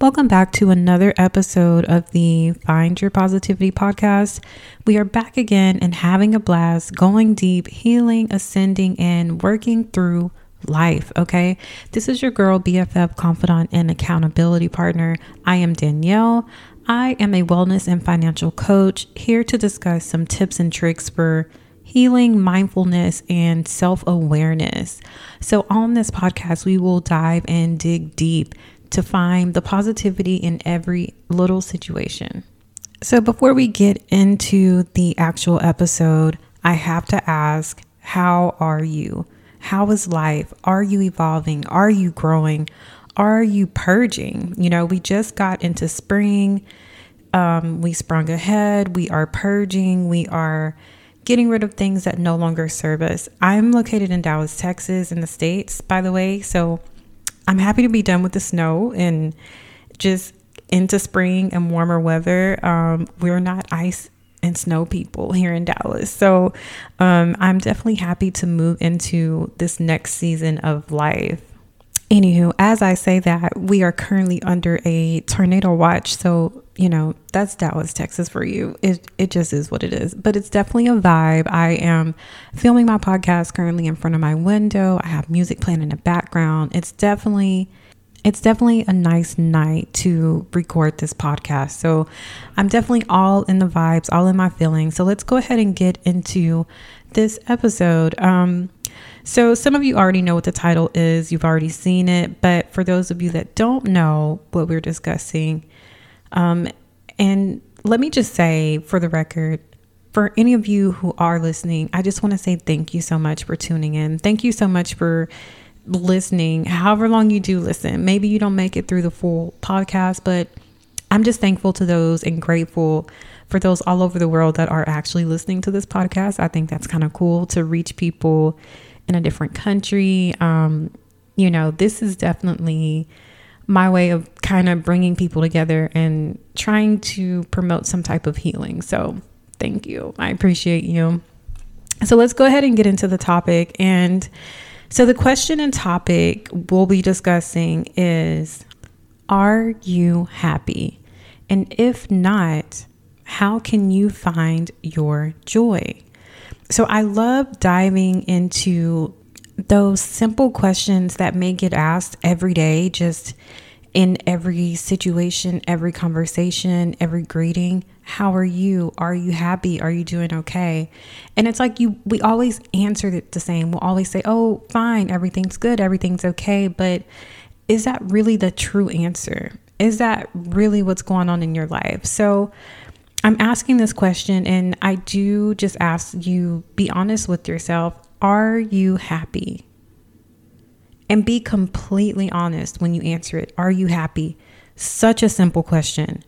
Welcome back to another episode of the Find Your Positivity podcast. We are back again and having a blast, going deep, healing, ascending, and working through life. Okay. This is your girl, BFF, confidant, and accountability partner. I am Danielle. I am a wellness and financial coach here to discuss some tips and tricks for healing, mindfulness, and self awareness. So, on this podcast, we will dive and dig deep to find the positivity in every little situation. So, before we get into the actual episode, I have to ask, How are you? How is life? Are you evolving? Are you growing? Are you purging? You know, we just got into spring. Um, we sprung ahead. We are purging. We are getting rid of things that no longer serve us. I'm located in Dallas, Texas, in the States, by the way. So I'm happy to be done with the snow and just into spring and warmer weather. Um, we're not ice and snow people here in Dallas. So um, I'm definitely happy to move into this next season of life. Anywho, as I say that, we are currently under a tornado watch. So, you know, that's Dallas, Texas for you. It, it just is what it is. But it's definitely a vibe. I am filming my podcast currently in front of my window. I have music playing in the background. It's definitely it's definitely a nice night to record this podcast. So I'm definitely all in the vibes, all in my feelings. So let's go ahead and get into this episode. Um, so some of you already know what the title is, you've already seen it, but for those of you that don't know what we're discussing, um, and let me just say for the record, for any of you who are listening, I just want to say thank you so much for tuning in. Thank you so much for listening, however long you do listen. Maybe you don't make it through the full podcast, but I'm just thankful to those and grateful for those all over the world that are actually listening to this podcast. I think that's kind of cool to reach people in a different country. Um, you know, this is definitely my way of kind of bringing people together and trying to promote some type of healing. So, thank you. I appreciate you. So, let's go ahead and get into the topic. And so, the question and topic we'll be discussing is Are you happy? And if not, how can you find your joy? So, I love diving into those simple questions that may get asked every day, just in every situation, every conversation, every greeting. How are you? Are you happy? Are you doing okay? And it's like you, we always answer it the same. We'll always say, oh, fine, everything's good, everything's okay. But is that really the true answer? Is that really what's going on in your life? So I'm asking this question, and I do just ask you be honest with yourself. Are you happy? And be completely honest when you answer it. Are you happy? Such a simple question.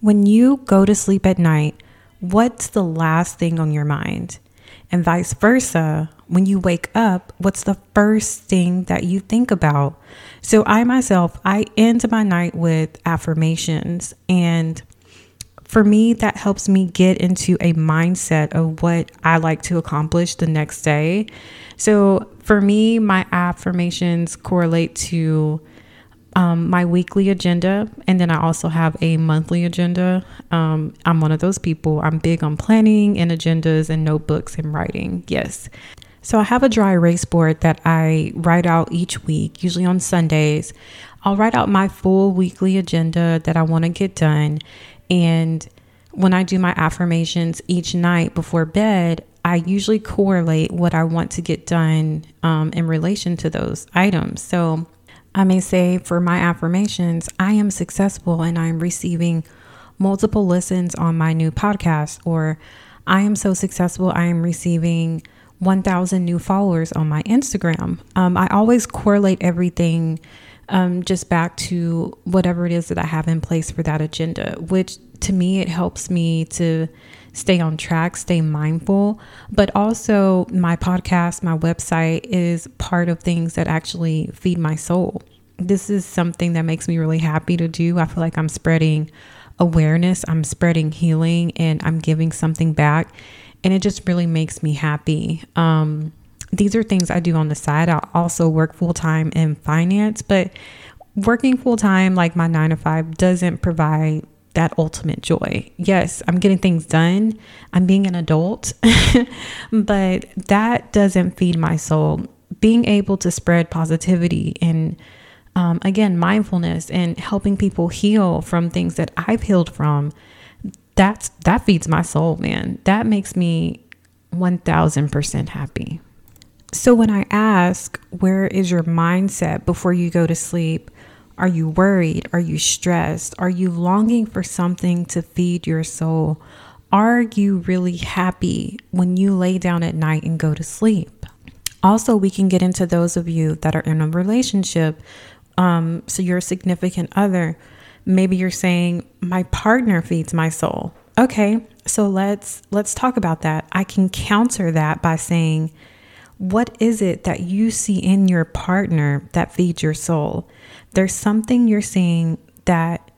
When you go to sleep at night, what's the last thing on your mind? And vice versa, when you wake up, what's the first thing that you think about? So, I myself, I end my night with affirmations. And for me, that helps me get into a mindset of what I like to accomplish the next day. So, for me, my affirmations correlate to um, my weekly agenda, and then I also have a monthly agenda. Um, I'm one of those people. I'm big on planning and agendas and notebooks and writing. Yes. So I have a dry erase board that I write out each week, usually on Sundays. I'll write out my full weekly agenda that I want to get done. And when I do my affirmations each night before bed, I usually correlate what I want to get done um, in relation to those items. So I may say for my affirmations, I am successful and I'm receiving multiple listens on my new podcast, or I am so successful, I am receiving 1,000 new followers on my Instagram. Um, I always correlate everything um, just back to whatever it is that I have in place for that agenda, which to me, it helps me to stay on track, stay mindful. But also, my podcast, my website is part of things that actually feed my soul. This is something that makes me really happy to do. I feel like I'm spreading awareness, I'm spreading healing, and I'm giving something back. And it just really makes me happy. Um, these are things I do on the side. I also work full time in finance, but working full time, like my nine to five, doesn't provide that ultimate joy. Yes, I'm getting things done, I'm being an adult, but that doesn't feed my soul. Being able to spread positivity and um, again, mindfulness and helping people heal from things that I've healed from, that's that feeds my soul, man. That makes me 1000% happy. So when I ask, where is your mindset before you go to sleep? Are you worried? Are you stressed? Are you longing for something to feed your soul? Are you really happy when you lay down at night and go to sleep? Also, we can get into those of you that are in a relationship. Um, so, you're a significant other. Maybe you're saying, My partner feeds my soul. Okay, so let's let's talk about that. I can counter that by saying, what is it that you see in your partner that feeds your soul? There's something you're seeing that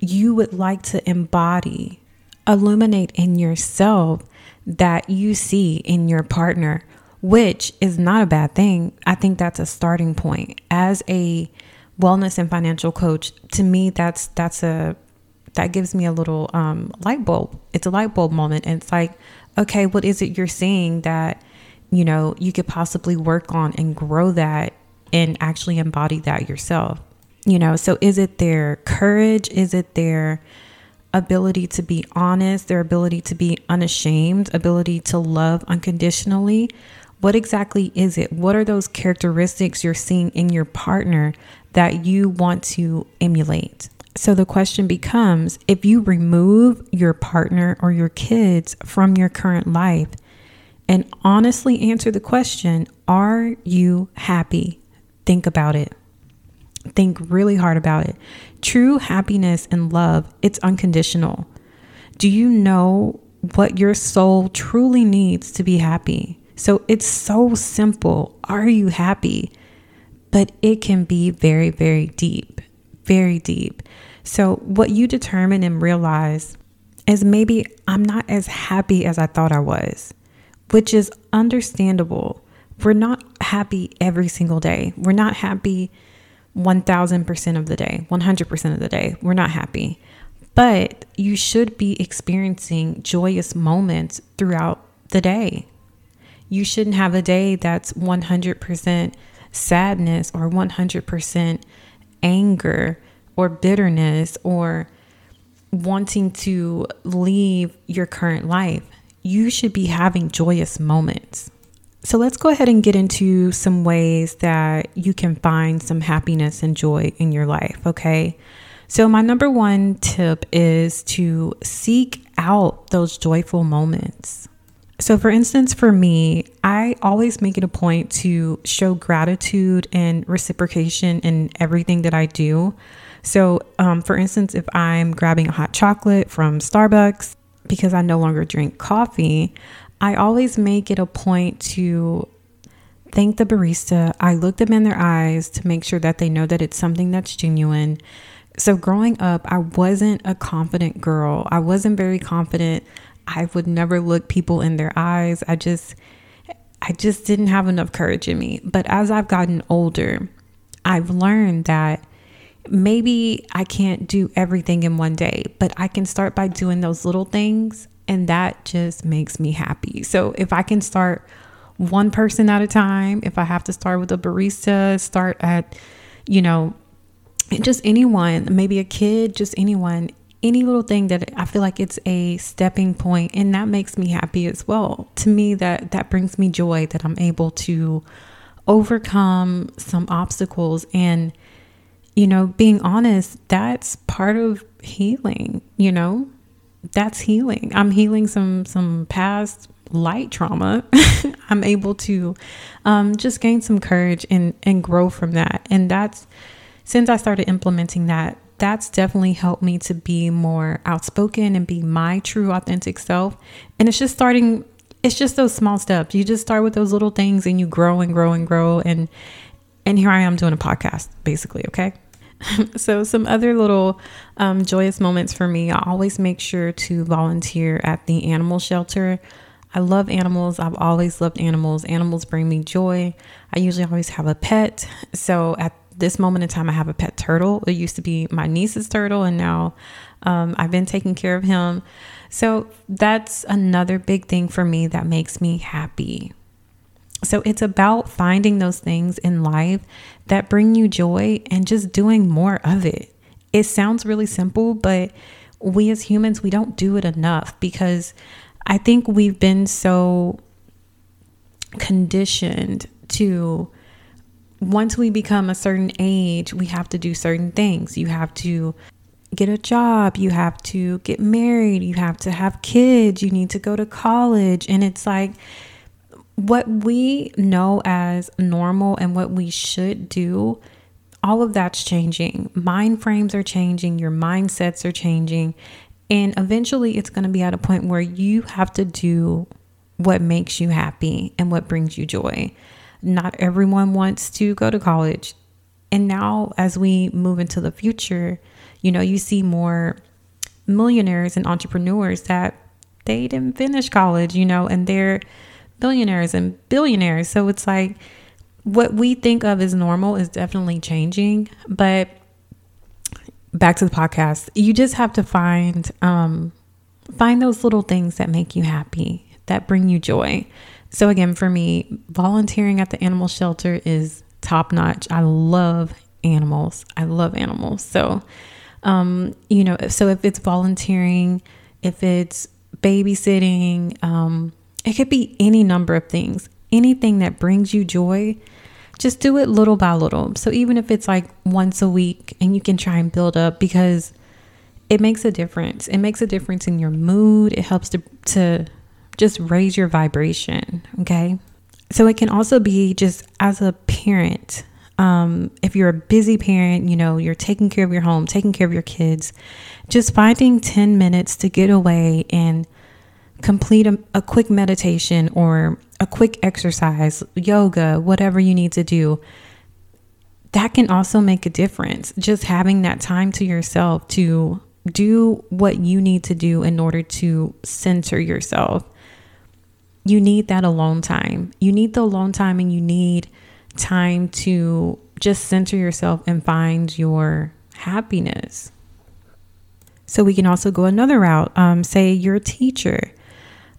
you would like to embody, illuminate in yourself that you see in your partner, which is not a bad thing. I think that's a starting point. As a wellness and financial coach, to me that's that's a that gives me a little um, light bulb. It's a light bulb moment. And it's like, okay, what is it you're seeing that, you know, you could possibly work on and grow that and actually embody that yourself? You know, so is it their courage? Is it their ability to be honest, their ability to be unashamed, ability to love unconditionally? What exactly is it? What are those characteristics you're seeing in your partner that you want to emulate? So the question becomes if you remove your partner or your kids from your current life and honestly answer the question, are you happy? Think about it. Think really hard about it. True happiness and love, it's unconditional. Do you know what your soul truly needs to be happy? So it's so simple. Are you happy? But it can be very, very deep, very deep. So, what you determine and realize is maybe I'm not as happy as I thought I was, which is understandable. We're not happy every single day. We're not happy 1000% of the day, 100% of the day. We're not happy. But you should be experiencing joyous moments throughout the day. You shouldn't have a day that's 100% sadness or 100% anger or bitterness or wanting to leave your current life. You should be having joyous moments. So let's go ahead and get into some ways that you can find some happiness and joy in your life, okay? So, my number one tip is to seek out those joyful moments. So, for instance, for me, I always make it a point to show gratitude and reciprocation in everything that I do. So, um, for instance, if I'm grabbing a hot chocolate from Starbucks because I no longer drink coffee, I always make it a point to thank the barista. I look them in their eyes to make sure that they know that it's something that's genuine. So, growing up, I wasn't a confident girl. I wasn't very confident. I would never look people in their eyes. I just, I just didn't have enough courage in me. But as I've gotten older, I've learned that maybe I can't do everything in one day, but I can start by doing those little things. And that just makes me happy. So if I can start one person at a time, if I have to start with a barista, start at, you know, just anyone, maybe a kid, just anyone, any little thing that I feel like it's a stepping point and that makes me happy as well. To me that that brings me joy that I'm able to overcome some obstacles and you know, being honest, that's part of healing, you know? That's healing. I'm healing some some past light trauma. I'm able to um, just gain some courage and and grow from that. And that's since I started implementing that, that's definitely helped me to be more outspoken and be my true authentic self. And it's just starting it's just those small steps. You just start with those little things and you grow and grow and grow and and here I am doing a podcast basically, okay? so, some other little um, joyous moments for me I always make sure to volunteer at the animal shelter. I love animals. I've always loved animals. Animals bring me joy. I usually always have a pet. So, at this moment in time, I have a pet turtle. It used to be my niece's turtle, and now um, I've been taking care of him. So that's another big thing for me that makes me happy. So it's about finding those things in life that bring you joy and just doing more of it. It sounds really simple, but we as humans, we don't do it enough because I think we've been so conditioned to once we become a certain age, we have to do certain things. You have to get a job, you have to get married, you have to have kids, you need to go to college. And it's like what we know as normal and what we should do, all of that's changing. Mind frames are changing, your mindsets are changing. And eventually, it's going to be at a point where you have to do what makes you happy and what brings you joy. Not everyone wants to go to college. And now, as we move into the future, you know, you see more millionaires and entrepreneurs that they didn't finish college, you know, and they're billionaires and billionaires. So it's like what we think of as normal is definitely changing. But back to the podcast, you just have to find um, find those little things that make you happy, that bring you joy. So again, for me, volunteering at the animal shelter is top notch. I love animals. I love animals. So um, you know, so if it's volunteering, if it's babysitting, um, it could be any number of things. Anything that brings you joy, just do it little by little. So even if it's like once a week and you can try and build up because it makes a difference. It makes a difference in your mood. It helps to to just raise your vibration, okay? So it can also be just as a parent, um, if you're a busy parent, you know, you're taking care of your home, taking care of your kids, just finding 10 minutes to get away and complete a, a quick meditation or a quick exercise, yoga, whatever you need to do. That can also make a difference. Just having that time to yourself to do what you need to do in order to center yourself. You need that alone time. You need the alone time and you need time to just center yourself and find your happiness. So we can also go another route. Um, say you're a teacher.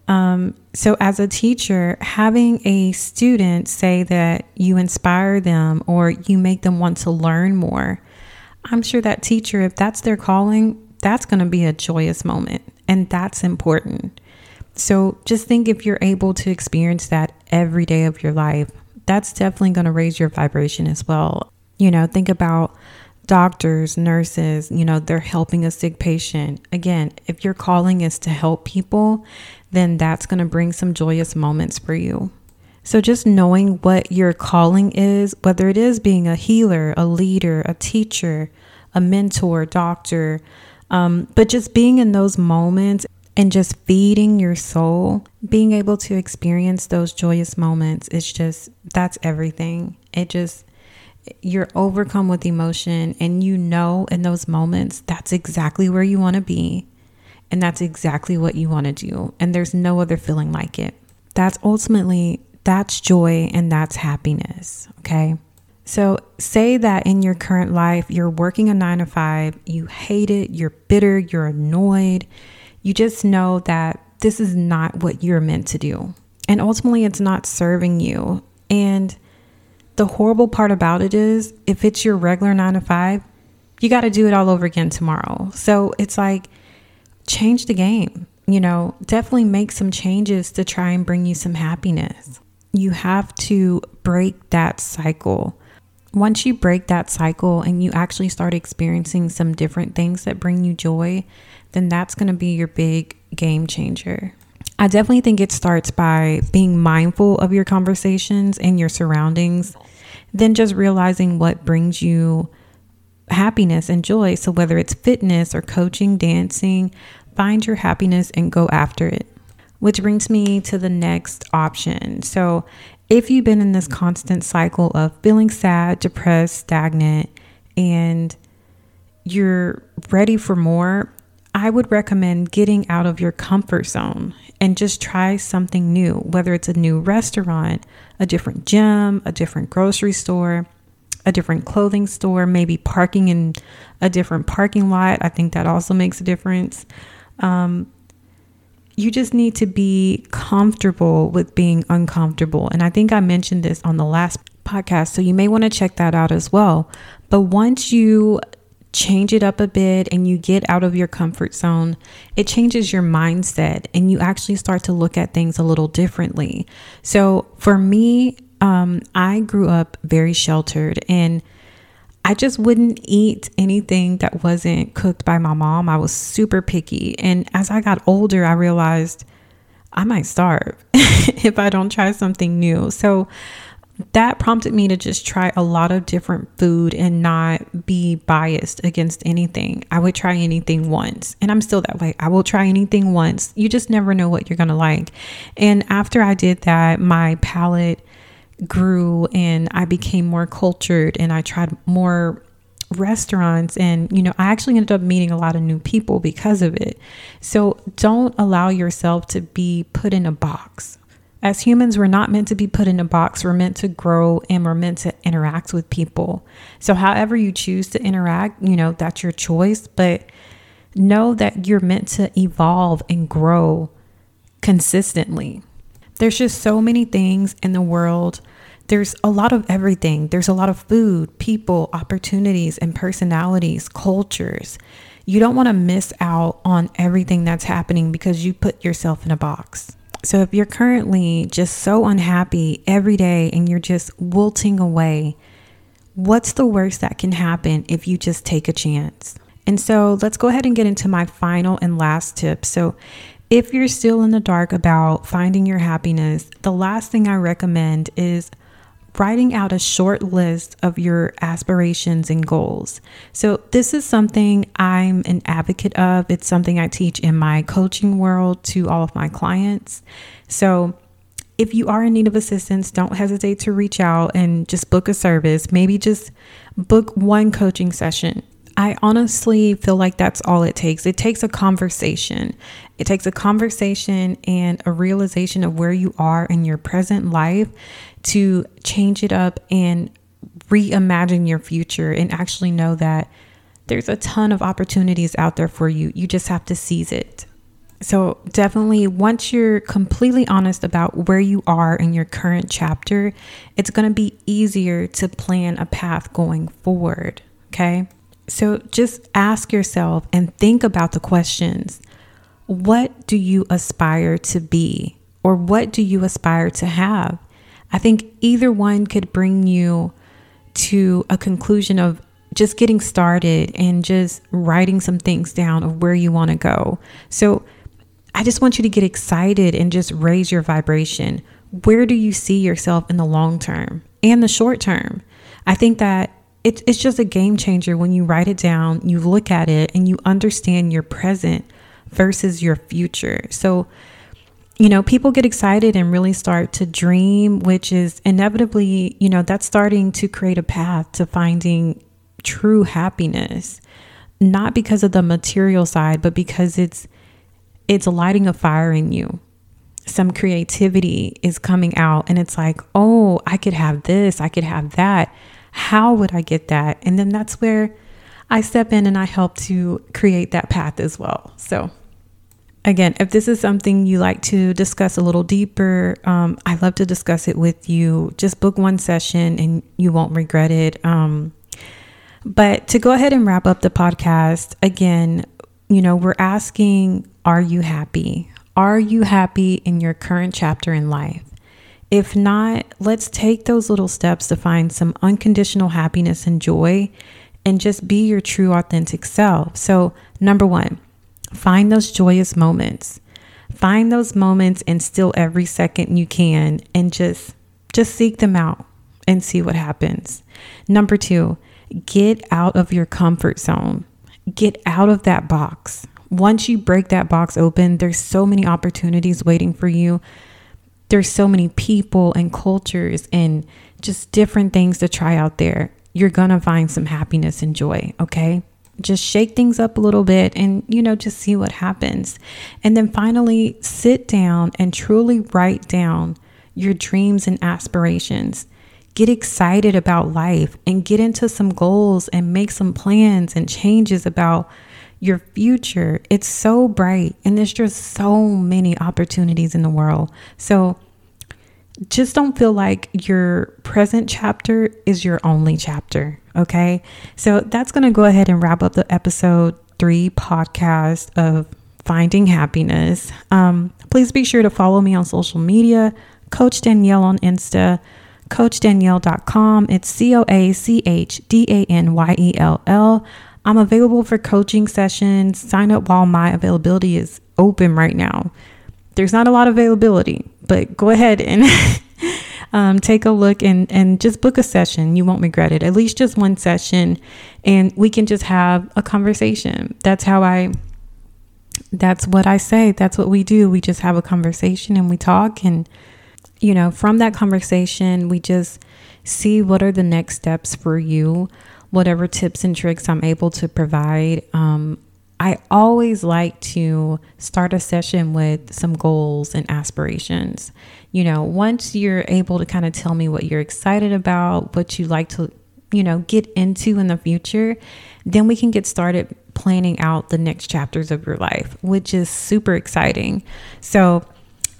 Um, so, as a teacher, having a student say that you inspire them or you make them want to learn more, I'm sure that teacher, if that's their calling, that's going to be a joyous moment. And that's important. So, just think if you're able to experience that every day of your life, that's definitely going to raise your vibration as well. You know, think about doctors, nurses, you know, they're helping a sick patient. Again, if your calling is to help people, then that's going to bring some joyous moments for you. So, just knowing what your calling is, whether it is being a healer, a leader, a teacher, a mentor, doctor, um, but just being in those moments and just feeding your soul, being able to experience those joyous moments, it's just that's everything. It just, you're overcome with emotion, and you know in those moments that's exactly where you want to be, and that's exactly what you want to do. And there's no other feeling like it. That's ultimately that's joy and that's happiness. Okay. So, say that in your current life, you're working a nine to five, you hate it, you're bitter, you're annoyed, you just know that this is not what you're meant to do. And ultimately, it's not serving you. And the horrible part about it is if it's your regular nine to five, you got to do it all over again tomorrow. So it's like, change the game. You know, definitely make some changes to try and bring you some happiness. You have to break that cycle. Once you break that cycle and you actually start experiencing some different things that bring you joy, then that's going to be your big game changer. I definitely think it starts by being mindful of your conversations and your surroundings, then just realizing what brings you happiness and joy. So, whether it's fitness or coaching, dancing, find your happiness and go after it. Which brings me to the next option. So, if you've been in this constant cycle of feeling sad, depressed, stagnant, and you're ready for more, I would recommend getting out of your comfort zone and just try something new, whether it's a new restaurant, a different gym, a different grocery store, a different clothing store, maybe parking in a different parking lot. I think that also makes a difference. Um, you just need to be comfortable with being uncomfortable. And I think I mentioned this on the last podcast, so you may want to check that out as well. But once you change it up a bit and you get out of your comfort zone, it changes your mindset and you actually start to look at things a little differently. So for me, um, I grew up very sheltered and I just wouldn't eat anything that wasn't cooked by my mom. I was super picky. And as I got older, I realized I might starve if I don't try something new. So that prompted me to just try a lot of different food and not be biased against anything. I would try anything once, and I'm still that way. I will try anything once. You just never know what you're going to like. And after I did that, my palate grew and I became more cultured and I tried more restaurants and you know I actually ended up meeting a lot of new people because of it. So don't allow yourself to be put in a box. As humans, we're not meant to be put in a box. We're meant to grow and we're meant to interact with people. So, however you choose to interact, you know, that's your choice. But know that you're meant to evolve and grow consistently. There's just so many things in the world. There's a lot of everything. There's a lot of food, people, opportunities, and personalities, cultures. You don't want to miss out on everything that's happening because you put yourself in a box. So if you're currently just so unhappy every day and you're just wilting away, what's the worst that can happen if you just take a chance? And so let's go ahead and get into my final and last tip. So if you're still in the dark about finding your happiness, the last thing I recommend is writing out a short list of your aspirations and goals. So, this is something I'm an advocate of. It's something I teach in my coaching world to all of my clients. So, if you are in need of assistance, don't hesitate to reach out and just book a service. Maybe just book one coaching session. I honestly feel like that's all it takes. It takes a conversation. It takes a conversation and a realization of where you are in your present life to change it up and reimagine your future and actually know that there's a ton of opportunities out there for you. You just have to seize it. So, definitely, once you're completely honest about where you are in your current chapter, it's going to be easier to plan a path going forward. Okay. So, just ask yourself and think about the questions What do you aspire to be? Or what do you aspire to have? I think either one could bring you to a conclusion of just getting started and just writing some things down of where you want to go. So I just want you to get excited and just raise your vibration. Where do you see yourself in the long term and the short term? I think that it, it's just a game changer when you write it down, you look at it, and you understand your present versus your future. So you know, people get excited and really start to dream, which is inevitably, you know, that's starting to create a path to finding true happiness. Not because of the material side, but because it's it's lighting a fire in you. Some creativity is coming out and it's like, "Oh, I could have this, I could have that. How would I get that?" And then that's where I step in and I help to create that path as well. So, again, if this is something you like to discuss a little deeper, um, I love to discuss it with you. Just book one session and you won't regret it. Um, but to go ahead and wrap up the podcast, again, you know, we're asking, are you happy? Are you happy in your current chapter in life? If not, let's take those little steps to find some unconditional happiness and joy and just be your true, authentic self. So, number one, Find those joyous moments. Find those moments and still every second you can and just just seek them out and see what happens. Number 2, get out of your comfort zone. Get out of that box. Once you break that box open, there's so many opportunities waiting for you. There's so many people and cultures and just different things to try out there. You're going to find some happiness and joy, okay? Just shake things up a little bit and, you know, just see what happens. And then finally, sit down and truly write down your dreams and aspirations. get excited about life and get into some goals and make some plans and changes about your future. It's so bright and there's just so many opportunities in the world. So just don't feel like your present chapter is your only chapter. Okay. So that's going to go ahead and wrap up the episode three podcast of Finding Happiness. Um, please be sure to follow me on social media, Coach Danielle on Insta, CoachDanielle.com. It's C O A C H D A N Y E L L. I'm available for coaching sessions. Sign up while my availability is open right now. There's not a lot of availability, but go ahead and um, take a look and, and just book a session. You won't regret it. At least just one session, and we can just have a conversation. That's how I, that's what I say. That's what we do. We just have a conversation and we talk. And, you know, from that conversation, we just see what are the next steps for you whatever tips and tricks I'm able to provide. Um, I always like to start a session with some goals and aspirations. You know, once you're able to kind of tell me what you're excited about, what you like to, you know, get into in the future, then we can get started planning out the next chapters of your life, which is super exciting. So,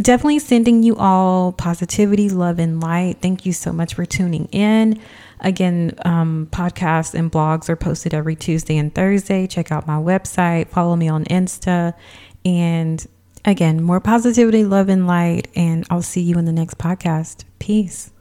definitely sending you all positivity, love, and light. Thank you so much for tuning in. Again, um, podcasts and blogs are posted every Tuesday and Thursday. Check out my website, follow me on Insta. And again, more positivity, love, and light. And I'll see you in the next podcast. Peace.